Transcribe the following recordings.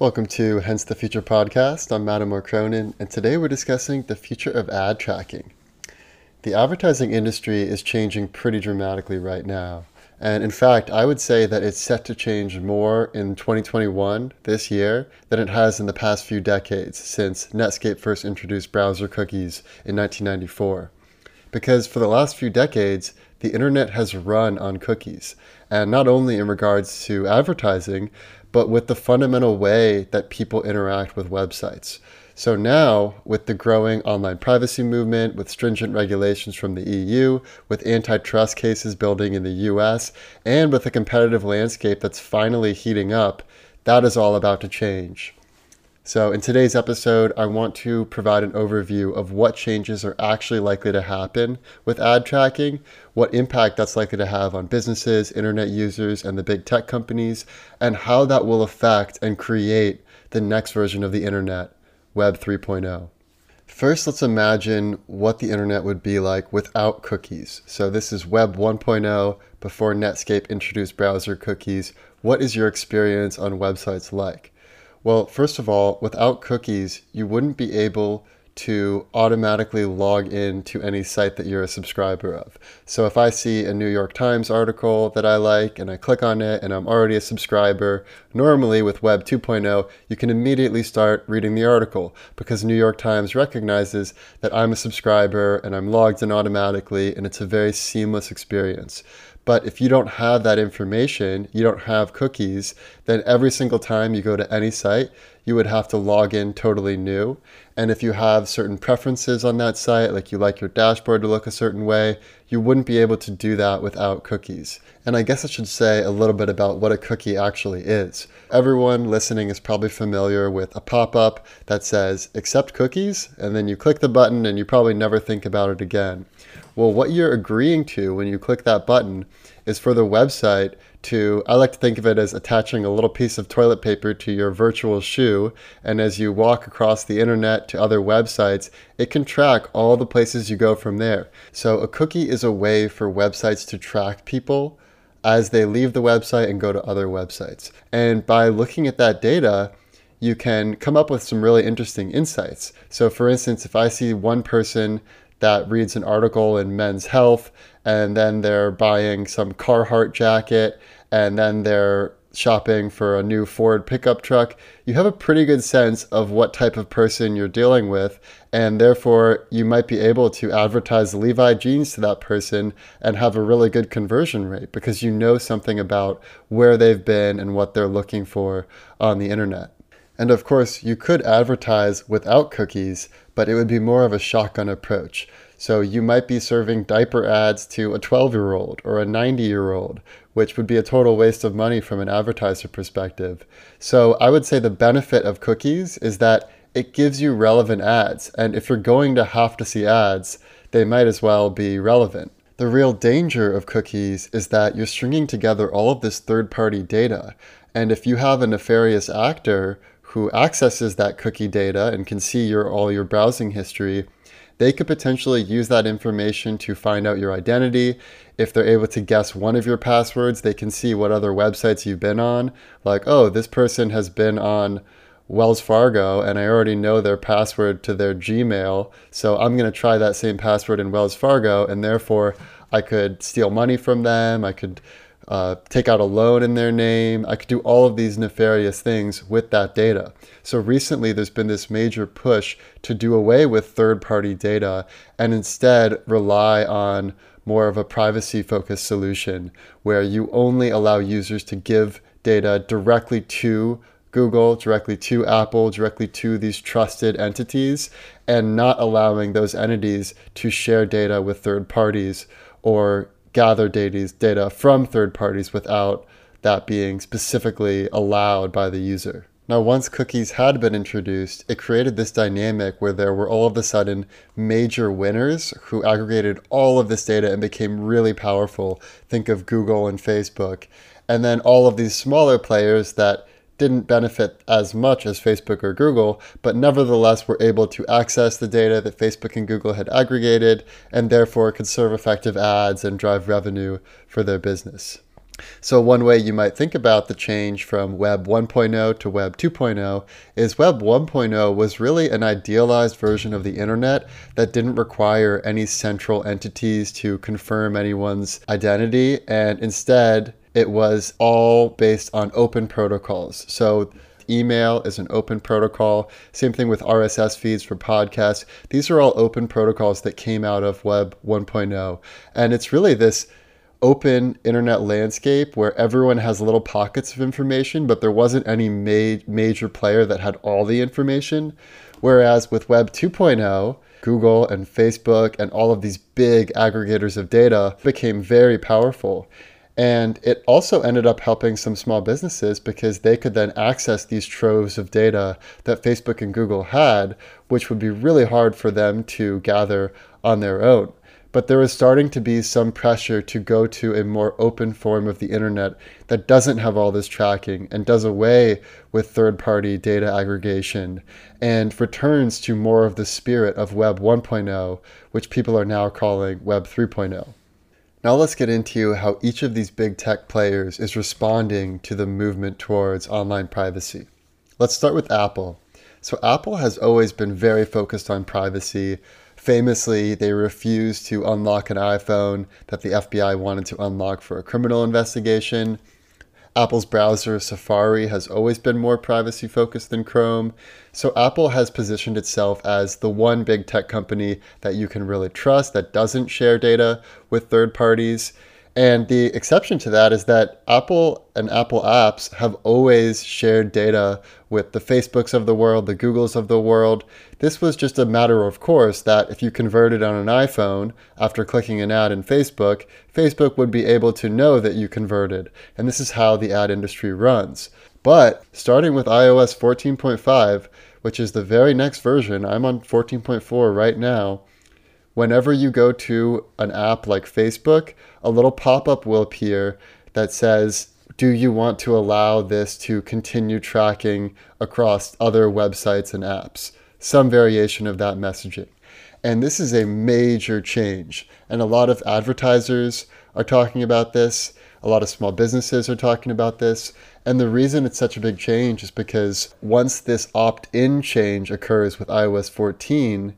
Welcome to Hence the Future podcast. I'm Mattimore Cronin, and today we're discussing the future of ad tracking. The advertising industry is changing pretty dramatically right now. And in fact, I would say that it's set to change more in 2021, this year, than it has in the past few decades since Netscape first introduced browser cookies in 1994. Because for the last few decades, the internet has run on cookies, and not only in regards to advertising, but with the fundamental way that people interact with websites. So now, with the growing online privacy movement, with stringent regulations from the EU, with antitrust cases building in the US, and with a competitive landscape that's finally heating up, that is all about to change. So, in today's episode, I want to provide an overview of what changes are actually likely to happen with ad tracking, what impact that's likely to have on businesses, internet users, and the big tech companies, and how that will affect and create the next version of the internet Web 3.0. First, let's imagine what the internet would be like without cookies. So, this is Web 1.0 before Netscape introduced browser cookies. What is your experience on websites like? Well, first of all, without cookies, you wouldn't be able to automatically log in to any site that you're a subscriber of. So if I see a New York Times article that I like and I click on it and I'm already a subscriber, normally with Web 2.0, you can immediately start reading the article because New York Times recognizes that I'm a subscriber and I'm logged in automatically and it's a very seamless experience. But if you don't have that information, you don't have cookies, then every single time you go to any site, you would have to log in totally new. And if you have certain preferences on that site, like you like your dashboard to look a certain way, you wouldn't be able to do that without cookies. And I guess I should say a little bit about what a cookie actually is. Everyone listening is probably familiar with a pop up that says accept cookies, and then you click the button and you probably never think about it again. Well, what you're agreeing to when you click that button is for the website to, I like to think of it as attaching a little piece of toilet paper to your virtual shoe. And as you walk across the internet to other websites, it can track all the places you go from there. So a cookie is a way for websites to track people as they leave the website and go to other websites. And by looking at that data, you can come up with some really interesting insights. So, for instance, if I see one person that reads an article in Men's Health and then they're buying some Carhartt jacket and then they're shopping for a new Ford pickup truck, you have a pretty good sense of what type of person you're dealing with. And therefore, you might be able to advertise Levi jeans to that person and have a really good conversion rate because you know something about where they've been and what they're looking for on the internet. And of course, you could advertise without cookies, but it would be more of a shotgun approach. So you might be serving diaper ads to a 12 year old or a 90 year old, which would be a total waste of money from an advertiser perspective. So I would say the benefit of cookies is that it gives you relevant ads. And if you're going to have to see ads, they might as well be relevant. The real danger of cookies is that you're stringing together all of this third party data. And if you have a nefarious actor who accesses that cookie data and can see your all your browsing history, they could potentially use that information to find out your identity. If they're able to guess one of your passwords, they can see what other websites you've been on. Like, oh, this person has been on Wells Fargo and I already know their password to their Gmail. So I'm going to try that same password in Wells Fargo and therefore I could steal money from them. I could uh, take out a loan in their name. I could do all of these nefarious things with that data. So recently, there's been this major push to do away with third party data and instead rely on more of a privacy focused solution where you only allow users to give data directly to Google, directly to Apple, directly to these trusted entities, and not allowing those entities to share data with third parties or gather data from third parties without that being specifically allowed by the user. Now, once cookies had been introduced, it created this dynamic where there were all of a sudden major winners who aggregated all of this data and became really powerful. Think of Google and Facebook. And then all of these smaller players that didn't benefit as much as Facebook or Google, but nevertheless were able to access the data that Facebook and Google had aggregated and therefore could serve effective ads and drive revenue for their business. So, one way you might think about the change from Web 1.0 to Web 2.0 is Web 1.0 was really an idealized version of the internet that didn't require any central entities to confirm anyone's identity, and instead, it was all based on open protocols. So, email is an open protocol. Same thing with RSS feeds for podcasts. These are all open protocols that came out of Web 1.0. And it's really this open internet landscape where everyone has little pockets of information, but there wasn't any ma- major player that had all the information. Whereas with Web 2.0, Google and Facebook and all of these big aggregators of data became very powerful. And it also ended up helping some small businesses because they could then access these troves of data that Facebook and Google had, which would be really hard for them to gather on their own but there is starting to be some pressure to go to a more open form of the internet that doesn't have all this tracking and does away with third party data aggregation and returns to more of the spirit of Web 1.0, which people are now calling Web 3.0. Now let's get into how each of these big tech players is responding to the movement towards online privacy. Let's start with Apple. So, Apple has always been very focused on privacy Famously, they refused to unlock an iPhone that the FBI wanted to unlock for a criminal investigation. Apple's browser Safari has always been more privacy focused than Chrome. So Apple has positioned itself as the one big tech company that you can really trust that doesn't share data with third parties. And the exception to that is that Apple and Apple apps have always shared data with the Facebooks of the world, the Googles of the world. This was just a matter of course that if you converted on an iPhone after clicking an ad in Facebook, Facebook would be able to know that you converted. And this is how the ad industry runs. But starting with iOS 14.5, which is the very next version, I'm on 14.4 right now whenever you go to an app like Facebook, a little pop up will appear that says, Do you want to allow this to continue tracking across other websites and apps? Some variation of that messaging. And this is a major change. And a lot of advertisers are talking about this. A lot of small businesses are talking about this. And the reason it's such a big change is because once this opt in change occurs with iOS 14,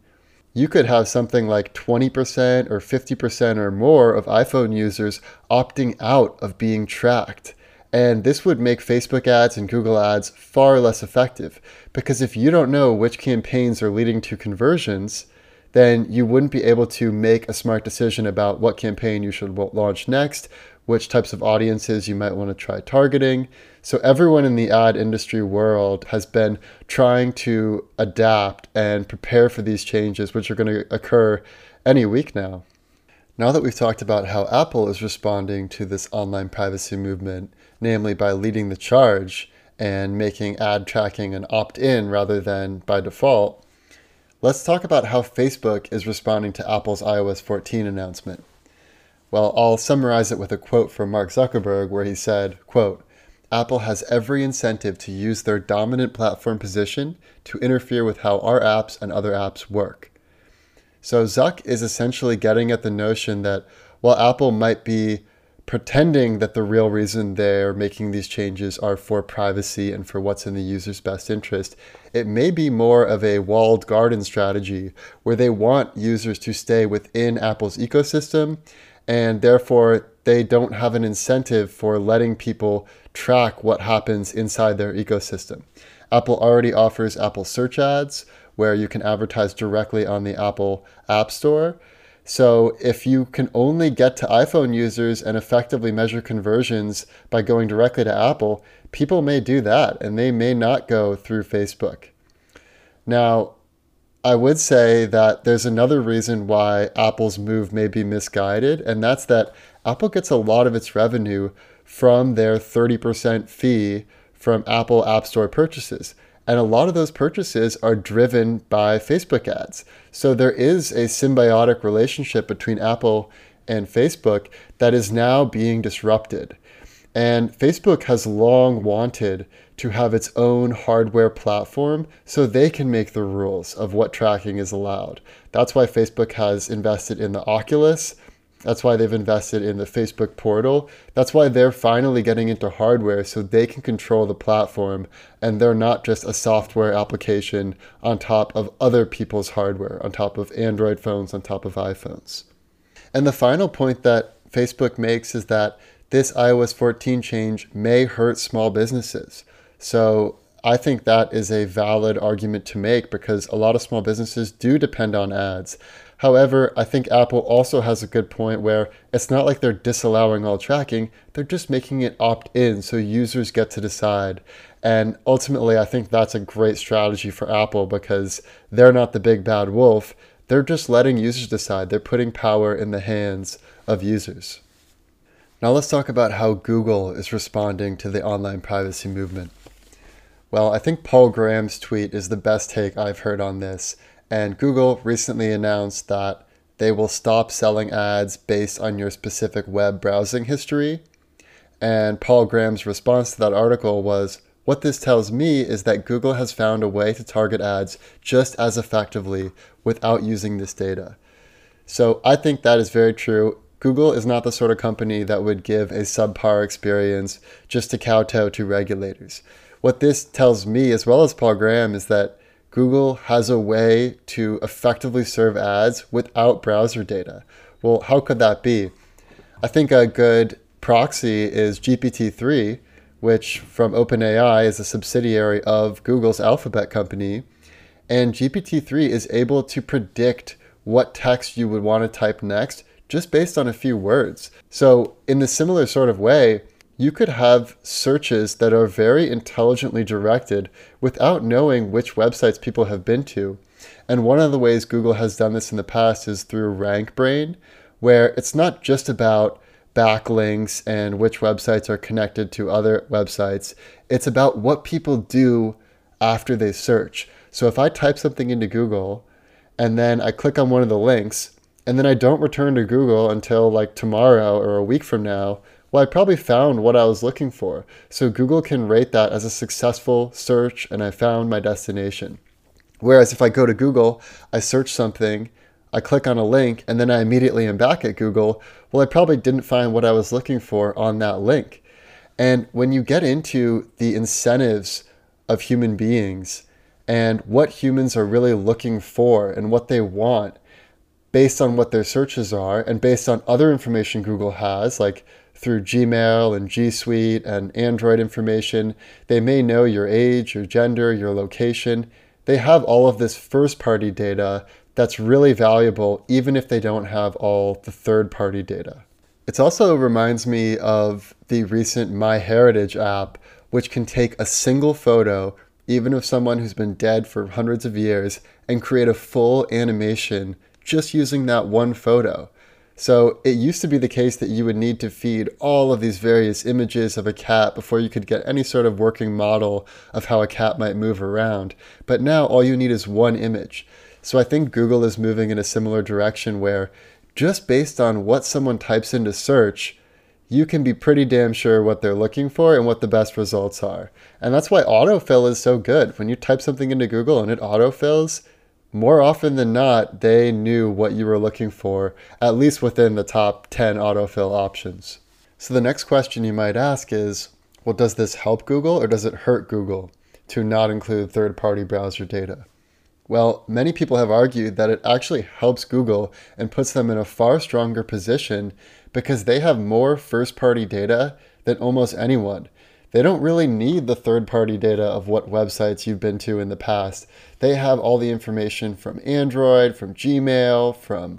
you could have something like 20% or 50% or more of iPhone users opting out of being tracked. And this would make Facebook ads and Google ads far less effective because if you don't know which campaigns are leading to conversions, then you wouldn't be able to make a smart decision about what campaign you should launch next, which types of audiences you might want to try targeting. So, everyone in the ad industry world has been trying to adapt and prepare for these changes, which are going to occur any week now. Now that we've talked about how Apple is responding to this online privacy movement, namely by leading the charge and making ad tracking an opt in rather than by default, let's talk about how Facebook is responding to Apple's iOS 14 announcement. Well, I'll summarize it with a quote from Mark Zuckerberg where he said, quote, Apple has every incentive to use their dominant platform position to interfere with how our apps and other apps work. So Zuck is essentially getting at the notion that while Apple might be pretending that the real reason they're making these changes are for privacy and for what's in the user's best interest, it may be more of a walled garden strategy where they want users to stay within Apple's ecosystem and therefore they don't have an incentive for letting people track what happens inside their ecosystem. Apple already offers Apple Search Ads, where you can advertise directly on the Apple App Store. So, if you can only get to iPhone users and effectively measure conversions by going directly to Apple, people may do that and they may not go through Facebook. Now, I would say that there's another reason why Apple's move may be misguided, and that's that Apple gets a lot of its revenue from their 30% fee from Apple App Store purchases. And a lot of those purchases are driven by Facebook ads. So there is a symbiotic relationship between Apple and Facebook that is now being disrupted. And Facebook has long wanted to have its own hardware platform so they can make the rules of what tracking is allowed. That's why Facebook has invested in the Oculus That's why they've invested in the Facebook portal. That's why they're finally getting into hardware so they can control the platform and they're not just a software application on top of other people's hardware, on top of Android phones, on top of iPhones. And the final point that Facebook makes is that this iOS 14 change may hurt small businesses. So I think that is a valid argument to make because a lot of small businesses do depend on ads. However, I think Apple also has a good point where it's not like they're disallowing all tracking, they're just making it opt in so users get to decide. And ultimately, I think that's a great strategy for Apple because they're not the big bad wolf. They're just letting users decide. They're putting power in the hands of users. Now let's talk about how Google is responding to the online privacy movement. Well, I think Paul Graham's tweet is the best take I've heard on this. And Google recently announced that they will stop selling ads based on your specific web browsing history. And Paul Graham's response to that article was What this tells me is that Google has found a way to target ads just as effectively without using this data. So I think that is very true. Google is not the sort of company that would give a subpar experience just to kowtow to regulators. What this tells me, as well as Paul Graham, is that Google has a way to effectively serve ads without browser data. Well, how could that be? I think a good proxy is GPT 3, which from OpenAI is a subsidiary of Google's Alphabet company. And GPT 3 is able to predict what text you would want to type next just based on a few words. So, in the similar sort of way, you could have searches that are very intelligently directed without knowing which websites people have been to. And one of the ways Google has done this in the past is through RankBrain, where it's not just about backlinks and which websites are connected to other websites, it's about what people do after they search. So if I type something into Google and then I click on one of the links, and then I don't return to Google until like tomorrow or a week from now, well, I probably found what I was looking for. So Google can rate that as a successful search and I found my destination. Whereas if I go to Google, I search something, I click on a link, and then I immediately am back at Google, well, I probably didn't find what I was looking for on that link. And when you get into the incentives of human beings and what humans are really looking for and what they want, based on what their searches are and based on other information Google has, like through Gmail and G Suite and Android information. They may know your age, your gender, your location. They have all of this first party data that's really valuable, even if they don't have all the third party data. It also reminds me of the recent MyHeritage app, which can take a single photo, even of someone who's been dead for hundreds of years, and create a full animation just using that one photo. So it used to be the case that you would need to feed all of these various images of a cat before you could get any sort of working model of how a cat might move around. But now all you need is one image. So I think Google is moving in a similar direction where just based on what someone types into search, you can be pretty damn sure what they're looking for and what the best results are. And that's why autofill is so good. When you type something into Google and it autofills, more often than not, they knew what you were looking for, at least within the top 10 autofill options. So the next question you might ask is, well, does this help Google or does it hurt Google to not include third party browser data? Well, many people have argued that it actually helps Google and puts them in a far stronger position because they have more first party data than almost anyone. They don't really need the third party data of what websites you've been to in the past. They have all the information from Android, from Gmail, from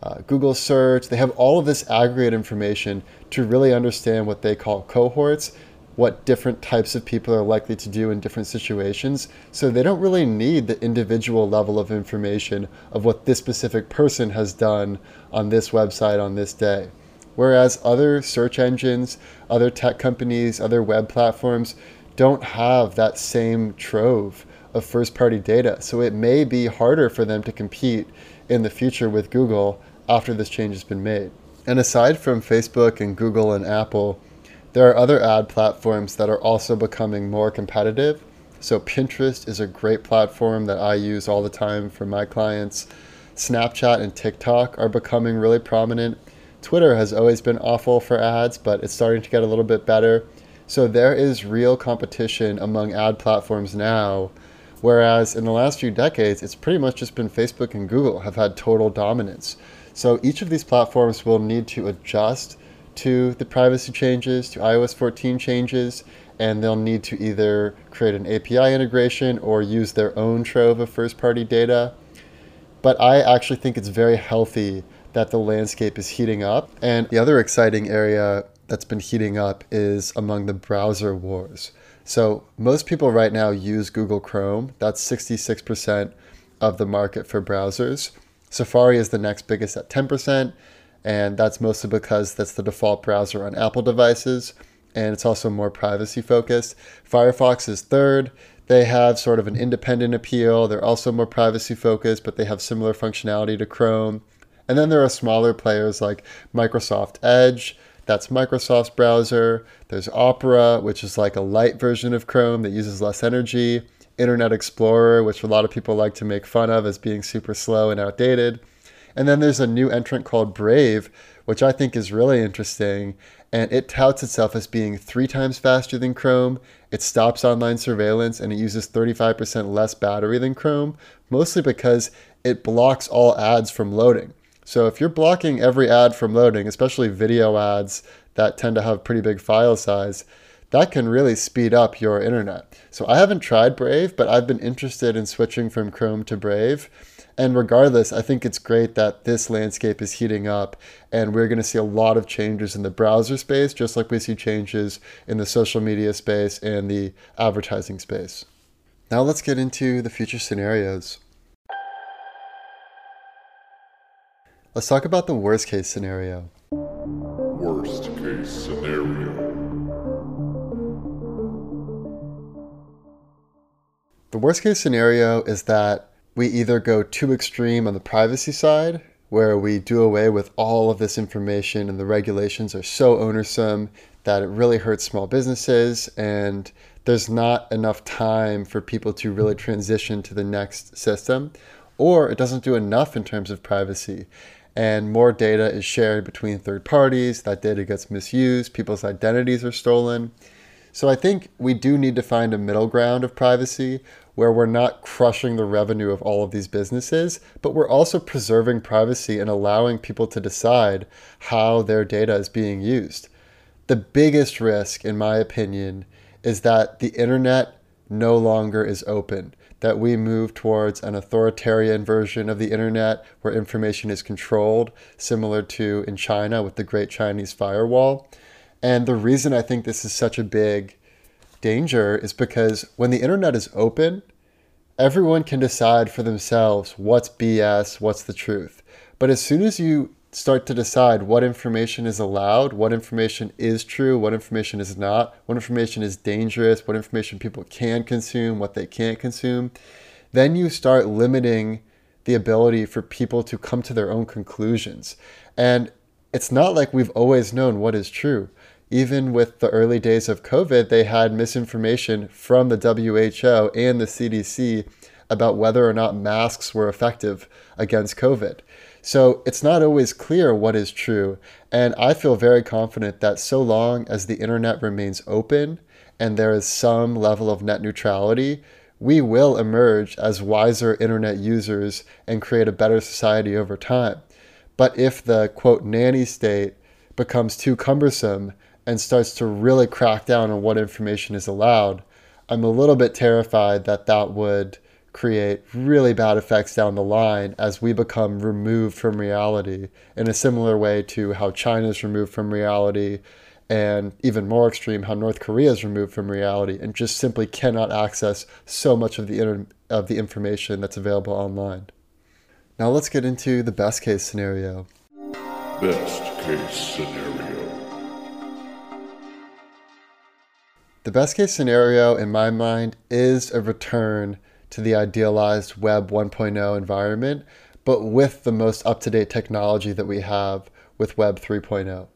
uh, Google search. They have all of this aggregate information to really understand what they call cohorts, what different types of people are likely to do in different situations. So they don't really need the individual level of information of what this specific person has done on this website on this day. Whereas other search engines, other tech companies, other web platforms don't have that same trove of first party data. So it may be harder for them to compete in the future with Google after this change has been made. And aside from Facebook and Google and Apple, there are other ad platforms that are also becoming more competitive. So Pinterest is a great platform that I use all the time for my clients. Snapchat and TikTok are becoming really prominent. Twitter has always been awful for ads, but it's starting to get a little bit better. So there is real competition among ad platforms now, whereas in the last few decades, it's pretty much just been Facebook and Google have had total dominance. So each of these platforms will need to adjust to the privacy changes, to iOS 14 changes, and they'll need to either create an API integration or use their own trove of first party data. But I actually think it's very healthy that the landscape is heating up. And the other exciting area that's been heating up is among the browser wars. So most people right now use Google Chrome. That's 66% of the market for browsers. Safari is the next biggest at 10%, and that's mostly because that's the default browser on Apple devices and it's also more privacy focused. Firefox is third. They have sort of an independent appeal. They're also more privacy focused, but they have similar functionality to Chrome. And then there are smaller players like Microsoft Edge, that's Microsoft's browser. There's Opera, which is like a light version of Chrome that uses less energy. Internet Explorer, which a lot of people like to make fun of as being super slow and outdated. And then there's a new entrant called Brave, which I think is really interesting and it touts itself as being three times faster than Chrome. It stops online surveillance and it uses 35% less battery than Chrome, mostly because it blocks all ads from loading. So if you're blocking every ad from loading, especially video ads that tend to have pretty big file size, that can really speed up your internet. So I haven't tried Brave, but I've been interested in switching from Chrome to Brave. And regardless, I think it's great that this landscape is heating up and we're going to see a lot of changes in the browser space, just like we see changes in the social media space and the advertising space. Now let's get into the future scenarios. Let's talk about the worst case scenario. Worst case scenario. The worst case scenario is that we either go too extreme on the privacy side, where we do away with all of this information and the regulations are so onersome that it really hurts small businesses and there's not enough time for people to really transition to the next system, or it doesn't do enough in terms of privacy. And more data is shared between third parties, that data gets misused, people's identities are stolen. So I think we do need to find a middle ground of privacy where we're not crushing the revenue of all of these businesses, but we're also preserving privacy and allowing people to decide how their data is being used. The biggest risk, in my opinion, is that the internet no longer is open, that we move towards an authoritarian version of the internet where information is controlled, similar to in China with the Great Chinese Firewall. And the reason I think this is such a big danger is because when the internet is open, everyone can decide for themselves what's BS, what's the truth. But as soon as you start to decide what information is allowed, what information is true, what information is not, what information is dangerous, what information people can consume, what they can't consume, then you start limiting the ability for people to come to their own conclusions. And it's not like we've always known what is true even with the early days of COVID, they had misinformation from the WHO and the CDC about whether or not masks were effective against COVID. So it's not always clear what is true. And I feel very confident that so long as the internet remains open and there is some level of net neutrality, we will emerge as wiser internet users and create a better society over time. But if the quote nanny state becomes too cumbersome, and starts to really crack down on what information is allowed, I'm a little bit terrified that that would create really bad effects down the line as we become removed from reality in a similar way to how China is removed from reality and even more extreme how North Korea is removed from reality and just simply cannot access so much of the inter- of the information that's available online. Now let's get into the best case scenario. Best case scenario. The best case scenario in my mind is a return to the idealized Web 1.0 environment, but with the most up to date technology that we have with Web 3.0.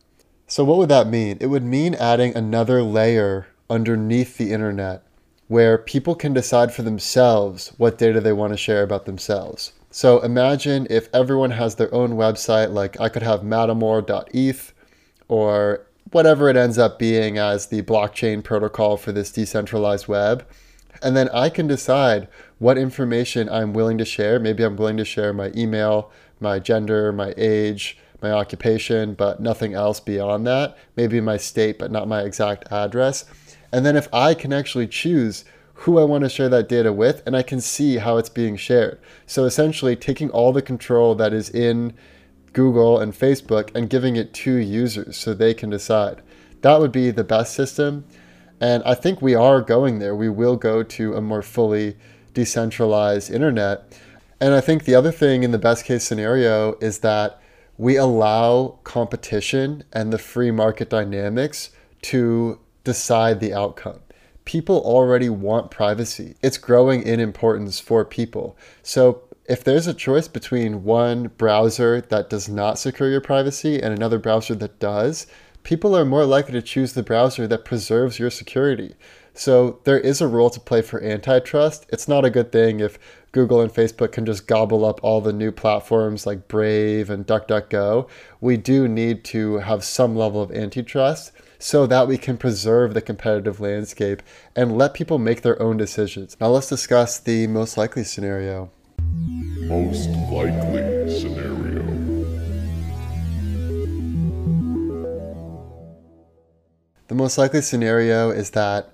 So, what would that mean? It would mean adding another layer underneath the internet where people can decide for themselves what data they want to share about themselves. So imagine if everyone has their own website, like I could have mattimore.eth or whatever it ends up being as the blockchain protocol for this decentralized web. And then I can decide what information I'm willing to share. Maybe I'm willing to share my email, my gender, my age, my occupation, but nothing else beyond that. Maybe my state, but not my exact address. And then if I can actually choose who I want to share that data with, and I can see how it's being shared. So essentially, taking all the control that is in Google and Facebook and giving it to users so they can decide. That would be the best system. And I think we are going there. We will go to a more fully decentralized internet. And I think the other thing in the best case scenario is that we allow competition and the free market dynamics to decide the outcome. People already want privacy. It's growing in importance for people. So if there's a choice between one browser that does not secure your privacy and another browser that does, people are more likely to choose the browser that preserves your security. So there is a role to play for antitrust. It's not a good thing if Google and Facebook can just gobble up all the new platforms like Brave and DuckDuckGo. We do need to have some level of antitrust so that we can preserve the competitive landscape and let people make their own decisions. Now let's discuss the most likely scenario. Most likely scenario. The most likely scenario is that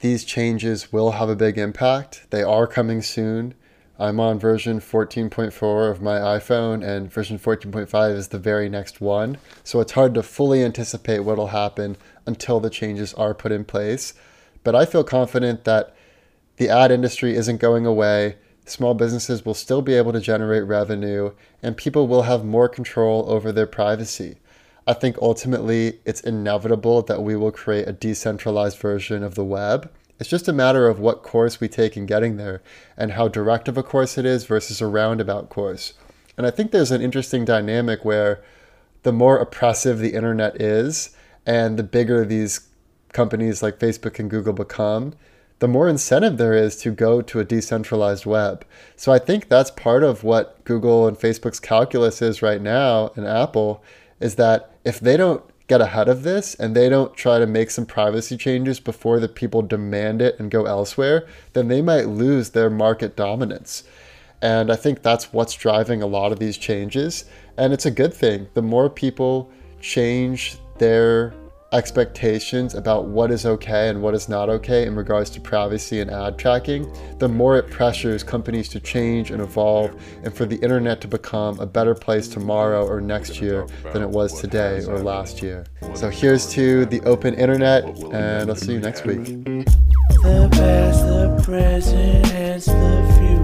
these changes will have a big impact. They are coming soon. I'm on version 14.4 of my iPhone, and version 14.5 is the very next one. So it's hard to fully anticipate what will happen until the changes are put in place. But I feel confident that the ad industry isn't going away. Small businesses will still be able to generate revenue, and people will have more control over their privacy. I think ultimately it's inevitable that we will create a decentralized version of the web it's just a matter of what course we take in getting there and how direct of a course it is versus a roundabout course. And I think there's an interesting dynamic where the more oppressive the internet is and the bigger these companies like Facebook and Google become, the more incentive there is to go to a decentralized web. So I think that's part of what Google and Facebook's calculus is right now and Apple is that if they don't get ahead of this and they don't try to make some privacy changes before the people demand it and go elsewhere, then they might lose their market dominance. And I think that's what's driving a lot of these changes. And it's a good thing. The more people change their expectations about what is okay and what is not okay in regards to privacy and ad tracking, the more it pressures companies to change and evolve and for the internet to become a better place tomorrow or next year than it was today or last year. So here's to the open internet, and I'll see you next week. The past, the present, and the future.